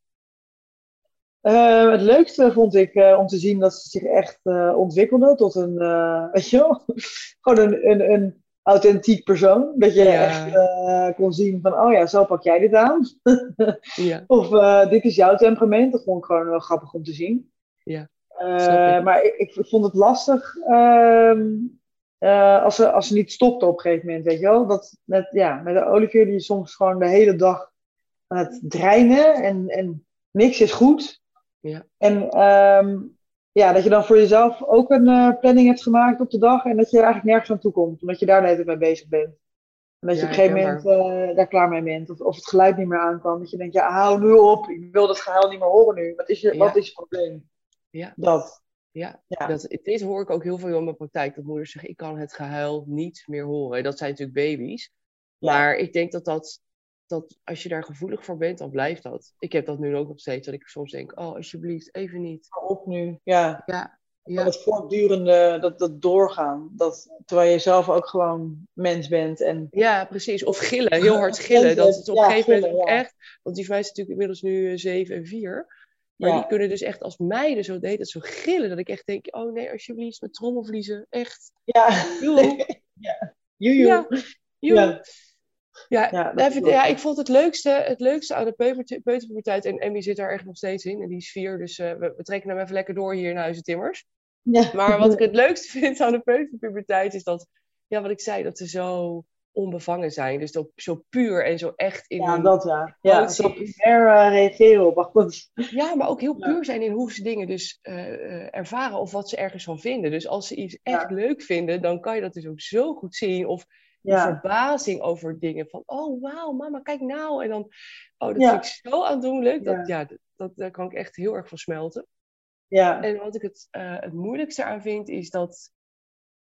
Uh, het leukste vond ik uh, om te zien dat ze zich echt ontwikkelde tot een, <laughs> weet je wel, gewoon een, een, een authentiek persoon. Dat je ja. echt kon zien van, oh ja, zo pak jij dit aan. <laughs> ja. Of dit is jouw temperament. Dat vond ik gewoon wel grappig om te zien. Ja, maar ik, ik, vond het lastig ehm, als, ze, als ze niet stopte op een gegeven moment, weet je wel. Dat met, ja, met de Olivier die soms gewoon de hele dag aan het dreinen en, en niks is goed. Ja. En um, ja, dat je dan voor jezelf ook een uh, planning hebt gemaakt op de dag en dat je er eigenlijk nergens aan toe komt, omdat je daar net mee bezig bent. En dat je ja, op een gegeven moment uh, daar klaar mee bent. Of, of het geluid niet meer aankwam. Dat je denkt, ja, hou nu op. Ik wil dat gehuil niet meer horen nu. Wat is je, wat is je probleem? Ja. Dat. Ja, Dat, dit hoor ik ook heel veel in mijn praktijk. Dat moeders zeggen, ik kan het gehuil niet meer horen. Dat zijn natuurlijk baby's. Maar ik denk dat, dat, dat als je daar gevoelig voor bent, dan blijft dat. Ik heb dat nu ook nog steeds. Dat ik soms denk, oh alsjeblieft, even niet. Op nu, ja. Ja. Ja. Dat voortdurende, dat, dat doorgaan. Dat, terwijl je zelf ook gewoon mens bent. En... Ja, precies. Of gillen, heel hard <laughs> gillen. Dat het op een gegeven moment echt... Want die meisje is natuurlijk inmiddels nu 7 eh, en 4. Maar die kunnen dus echt als meiden zo deed het zo gillen. Dat ik echt denk, oh nee, alsjeblieft, met trommelvliezen. Echt. Ja. <laughs> ja. Joejoe. Ja. Ja. Ja, ja, even, ja, ik vond het leukste, het leukste aan de peuterpuberteit, en Emmy zit daar echt nog steeds in, en die is vier, dus uh, we, we, trekken hem even lekker door hier in Huizen Timmers. Ja. Maar wat ik <laughs> het leukste vind aan de peuterpuberteit is dat, ja, wat ik zei, dat ze zo onbevangen zijn. Dus dat, zo puur en zo echt in Ja, dat ja. Ja, zo primair uh, reageren op. Ja, maar ook heel puur zijn in hoe ze dingen dus uh, ervaren of wat ze ergens van vinden. Dus als ze iets echt leuk vinden, dan kan je dat dus ook zo goed zien. Of verbazing over dingen van, oh wauw, mama, kijk nou. En dan, oh, dat vind ik zo aandoenlijk. Dat, ja. dat, dat, daar kan ik echt heel erg van smelten. Ja. En wat ik het, uh, het moeilijkste aan vind, is dat,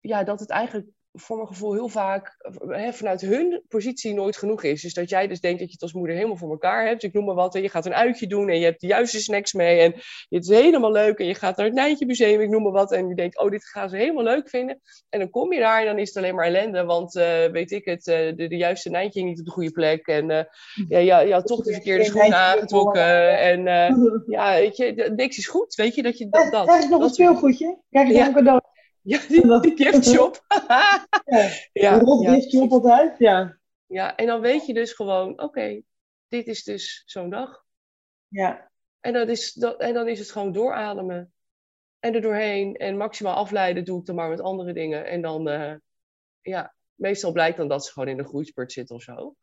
ja, dat het eigenlijk voor mijn gevoel heel vaak hè, vanuit hun positie nooit genoeg is. Dus dat jij dus denkt dat je het als moeder helemaal voor elkaar hebt. Ik noem maar wat, en je gaat een uitje doen en je hebt de juiste snacks mee en het is helemaal leuk en je gaat naar het Nijntje Museum, ik noem maar wat, en je denkt, oh, dit gaan ze helemaal leuk vinden. En dan kom je daar en dan is het alleen maar ellende, want uh, weet ik het, uh, de, de, juiste Nijntje niet op de goede plek en uh, ja, ja, had toch de verkeerde schoenen aangetrokken en ja, weet je, niks is goed, weet je, dat je dat... dat Krijg ik nog een speelgoedje? Krijg ik nog een cadeau? Ja, die, die giftshop. ja, <laughs> ja, ja, altijd, ja. Ja, en dan weet je dus gewoon, oké, dit is dus zo'n dag. Ja. En, dat is, dat, en dan is het gewoon doorademen. En er doorheen. En maximaal afleiden doe ik dan maar met andere dingen. En dan, uh, ja, meestal blijkt dan dat ze gewoon in de groeispurt zitten of zo.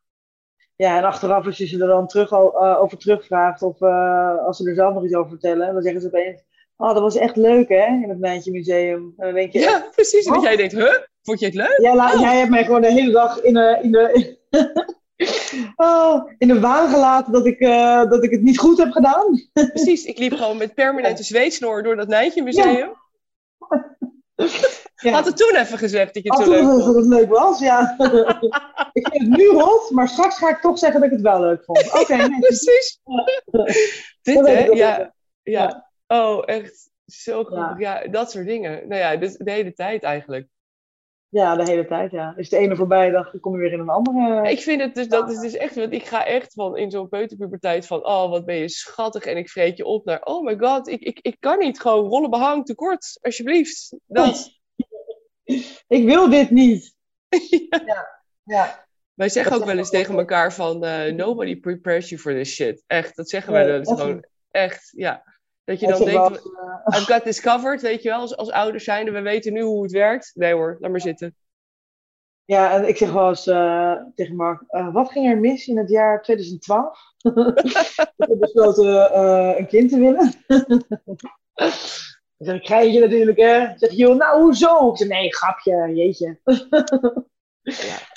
Ja, en achteraf als je ze er dan terug, uh, over terugvraagt of uh, als ze er zelf nog iets over vertellen, dan zeggen ze opeens, Oh, dat was echt leuk, hè? In het Nijntje Museum. En dan denk je, ja, precies. En dat jij denkt, huh? Vond je het leuk? Ja, oh. Jij hebt mij gewoon de hele dag in de, in de, <laughs> oh, in de waan gelaten dat ik, uh, dat ik het niet goed heb gedaan. <laughs> precies. Ik liep gewoon met permanente zweetsnoor door dat Nijntje Museum. Ja. Had het toen even gezegd dat je het Had zo leuk vond? dat het leuk was, ja. <laughs> ik vind het nu rot, maar straks ga ik toch zeggen dat ik het wel leuk vond. Oké, okay. Precies. Dit, hè? Ja. ja. Oh, echt zo goed. Ja. dat soort dingen. Nou ja, dus de hele tijd eigenlijk. Ja, de hele tijd, ja. Is de ene voorbij, dan kom je weer in een andere. Ik vind het dus, dat is dus echt, want ik ga echt van in zo'n peuterpuberteit van, oh, wat ben je schattig en ik vreet je op naar, oh my god, ik, ik, ik kan niet gewoon rollen behang tekort, alsjeblieft. Dat. <laughs> ik wil dit niet. <laughs> ja. ja. Wij zeggen ook wel eens tegen elkaar van, uh, nobody prepares you for this shit. Echt, dat zeggen wij dan gewoon. Echt, ja. Dat je dan denkt, uh... I've got this covered, weet je wel, als, als ouders zijnde, we weten nu hoe het werkt. Nee hoor, laat maar zitten. Ja, en ik zeg wel eens uh, tegen Mark, uh, wat ging er mis in het jaar 2012? <laughs> ik heb besloten een kind te willen. <laughs> Dan zeg ik, krijg je natuurlijk, hè? Dan zeg je, joh, nou, hoezo? Ik zeg, nee, grapje, jeetje. <laughs>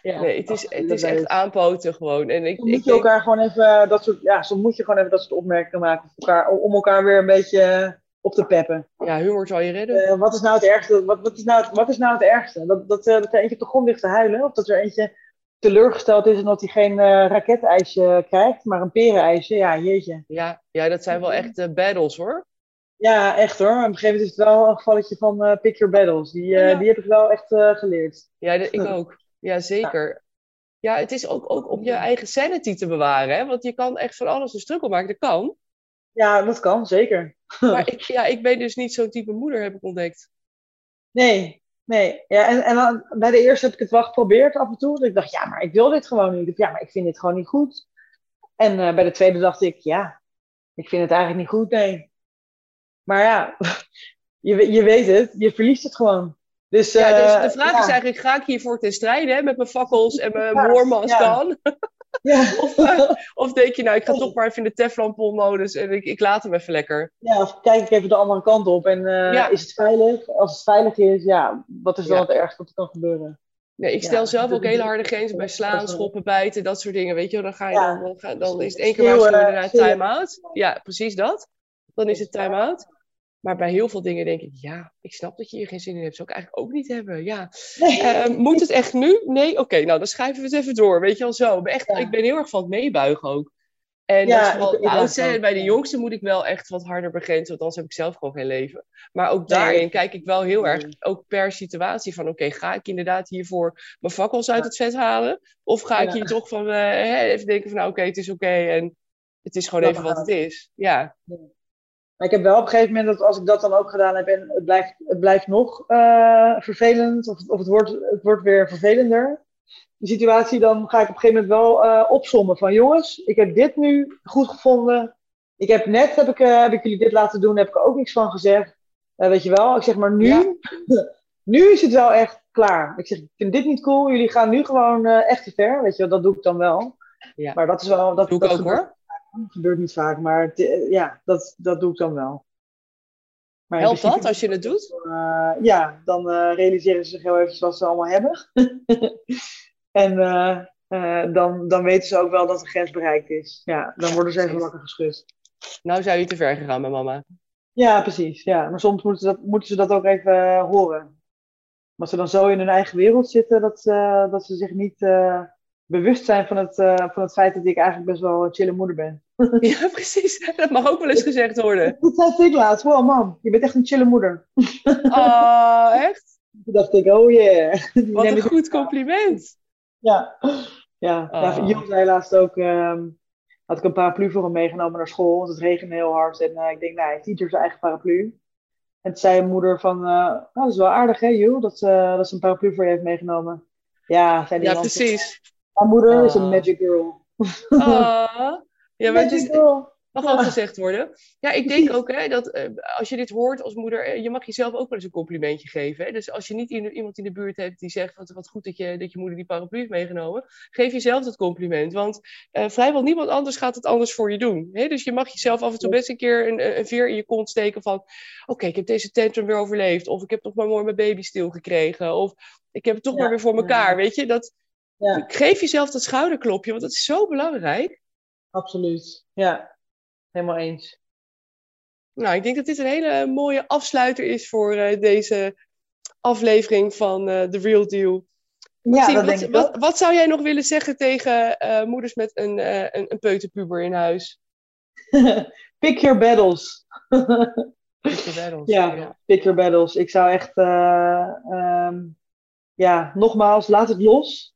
Ja. Nee, het is, het is echt aanpoten gewoon. En ik, moet je elkaar gewoon even dat soort, ja, soms moet je gewoon even dat soort opmerkingen maken elkaar, om elkaar weer een beetje op te peppen. Ja, humor zal je redden. Uh, wat is nou het ergste? Wat, wat, is, nou, wat is nou het ergste? Dat, dat, uh, dat er eentje op de grond ligt te huilen? Of dat er eentje teleurgesteld is en dat hij geen uh, raketijsje krijgt, maar een perenijsje? Ja, jeetje. Ja, ja dat zijn wel echt battles hoor. Ja, echt hoor. Op een gegeven moment is het wel een gevalletje van Pick Your Battles. Die, ja. die heb ik wel echt geleerd. Ja, ik ook. Ja, zeker. Ja, het is ook, ook om je eigen sanity te bewaren. Hè? Want je kan echt van alles een strukkel maken. Dat kan. Ja, dat kan, zeker. <laughs> Maar ik, ja, ik ben dus niet zo'n type moeder, heb ik ontdekt. Nee, nee. Ja, en, en dan, bij de eerste heb ik het wel geprobeerd af en toe. Dat ik dacht, ja, maar ik wil dit gewoon niet. Ja, maar ik vind dit gewoon niet goed. En uh, bij de tweede dacht ik, ja, ik vind het eigenlijk niet goed, nee. Maar ja, <laughs> je, je weet het, je verliest het gewoon. Dus, ja, dus de eh, vraag is eigenlijk, ga ik hiervoor ten strijde hè, met mijn fakkels en mijn ja, warmask ja. <laughs> Ja. <laughs> of, uh, of, denk je, nou, ik ga toch maar even in de Teflonpol-modus en ik, ik laat hem even lekker. Ja, of kijk ik even de andere kant op en uh, is het veilig? Als het veilig is, ja, wat is dan het ergste wat er kan gebeuren? Nee, ik stel zelf ook hele harde grenzen bij slaan, schoppen, bijten, dat soort dingen. Weet je, dan, ga je dan, dan, ga, dan is het één keer waarschuwen time-out. Ja, precies dat. Dan is het time-out. Maar bij heel veel dingen denk ik, ja, ik snap dat je hier geen zin in hebt. Zou ik eigenlijk ook niet hebben. Ja. Uh, moet het echt nu? Nee? Oké, nou dan schrijven we het even door. Weet je wel zo. Echt, Ik ben heel erg van het meebuigen ook. En ja, dat is oudste. bij de jongste moet ik wel echt wat harder begrenzen. Want anders heb ik zelf gewoon geen leven. Maar ook daarin kijk ik wel heel erg, ook per situatie, van oké, ga ik inderdaad hiervoor mijn fakkels uit het vet halen? Of ga ik hier toch van uh, even denken van nou oké, het is oké en het is gewoon even wat het is. Ja. Maar ik heb wel op een gegeven moment dat als ik dat dan ook gedaan heb en het blijft, het blijft nog uh, vervelend, of, of het, wordt, het wordt weer vervelender, die situatie, dan ga ik op een gegeven moment wel uh, opzommen van jongens, ik heb dit nu goed gevonden. Ik heb net, heb ik, uh, heb ik jullie dit laten doen, heb ik er ook niks van gezegd. weet je wel, ik zeg maar nu, <laughs> nu is het wel echt klaar. Ik zeg, ik vind dit niet cool, jullie gaan nu gewoon echt te ver. Weet je wel, dat doe ik dan wel. Ja. Maar dat is wel... Dat, doe dat ik ook hoor. Dat gebeurt niet vaak, maar ja, dat, dat doe ik dan wel. Maar Helpt dat als je het doet? Uh, ja, dan uh, realiseren ze zich heel eventjes wat ze allemaal hebben. <laughs> en uh, dan, dan weten ze ook wel dat de grens bereikt is. Ja, dan worden ze even wakker geschud. Nou zou je te ver gegaan met mama. Ja, precies. Ja. Maar soms moeten ze dat, moeten ze dat ook even horen. Maar ze dan zo in hun eigen wereld zitten, dat, dat ze zich niet bewust zijn van het, van het feit dat ik eigenlijk best wel een chille moeder ben. <laughs> ja, precies. <laughs> Dat mag ook wel eens gezegd worden. <laughs> Dat zei ik laatst. Wow, mam, je bent echt een chille moeder. Oh, echt? Toen dacht ik, oh yeah. Wat een goed compliment. Ja, ja. Oh. ja zei laatst ook, um, had ik een paraplu voor hem meegenomen naar school, want het regende heel hard. En uh, ik denk, nou, hij ieder zijn eigen paraplu. En toen zei mijn moeder van, uh, nou, dat is wel aardig hè, Jill, dat, dat ze een paraplu voor je heeft meegenomen. Ja, zei die Ja, precies. Mijn moeder is een magic girl. Oh. <laughs> Ja, maar het is, mag ook gezegd worden. Ja, ik denk ook hè, dat uh, als je dit hoort als moeder, uh, je mag jezelf ook wel eens een complimentje geven. Hè? Dus als je niet iemand in de buurt hebt die zegt wat, wat goed dat je, dat je moeder die paraplu heeft meegenomen, geef jezelf dat compliment. Want uh, vrijwel niemand anders gaat het anders voor je doen. Hè? Dus je mag jezelf af en toe best een keer een, een veer in je kont steken van, oké, okay, ik heb deze tantrum weer overleefd. Of ik heb toch maar mooi mijn baby stilgekregen. Of ik heb het toch ja, maar weer voor elkaar. Ja. Weet je, dat, ja. geef jezelf dat schouderklopje, want dat is zo belangrijk. Absoluut, ja. Helemaal eens. Nou, ik denk dat dit een hele mooie afsluiter is voor uh, deze aflevering van uh, The Real Deal. Ja, dat wat, denk ik wat, wat, zou jij nog willen zeggen tegen uh, moeders met een, een, een peuterpuber in huis? <laughs> pick your battles. <laughs> pick your battles. Ja, ja, pick your battles. Ik zou echt, um, ja, nogmaals, laat het los.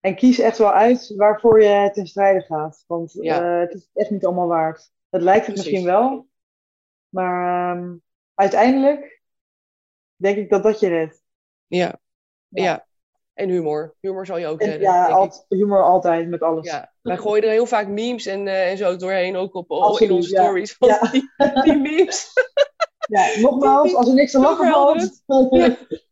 En kies echt wel uit waarvoor je ten strijde gaat. Want ja. uh, het is echt niet allemaal waard. Het lijkt het Precies. misschien wel. Maar um, uiteindelijk denk ik dat dat je redt. Ja. ja. ja. En humor. Humor zal je ook redden. Ja, humor altijd met alles. Ja. Wij gooien er heel vaak memes en, uh, en zo doorheen. Ook op, op in onze stories. Die, die, memes. Ja, nogmaals, als er niks te <laughs> lachen valt.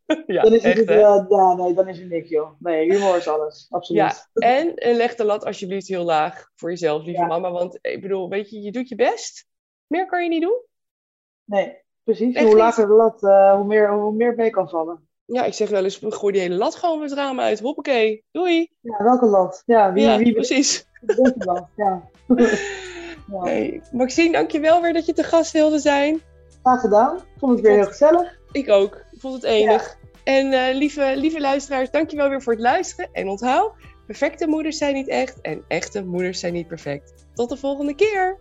<laughs> ja, dan is echt, het, uh, ja, nee, dan is het niks, joh. Nee, humor is alles. <laughs> Absoluut. Ja, en, en leg de lat alsjeblieft heel laag voor jezelf, lieve ja. mama. Want ik bedoel, weet je, je doet je best. Meer kan je niet doen. Nee, precies. Echt hoe lager de lat, uh, hoe, meer, hoe meer mee kan vallen. Ja, ik zeg wel eens, gooi die hele lat gewoon het raam uit. Hoppakee, doei. Ja, welke lat? Ja, wie, ja wie precies. Welke lat, ja. <laughs> ja. Hey, Maxine, dankjewel weer dat je te gast wilde zijn. Graag gedaan. Ik vond het weer heel gezellig. Ik ook. Het enig. Ja. En uh, lieve, lieve luisteraars, dankjewel weer voor het luisteren. En onthoud, perfecte moeders zijn niet echt en echte moeders zijn niet perfect. Tot de volgende keer!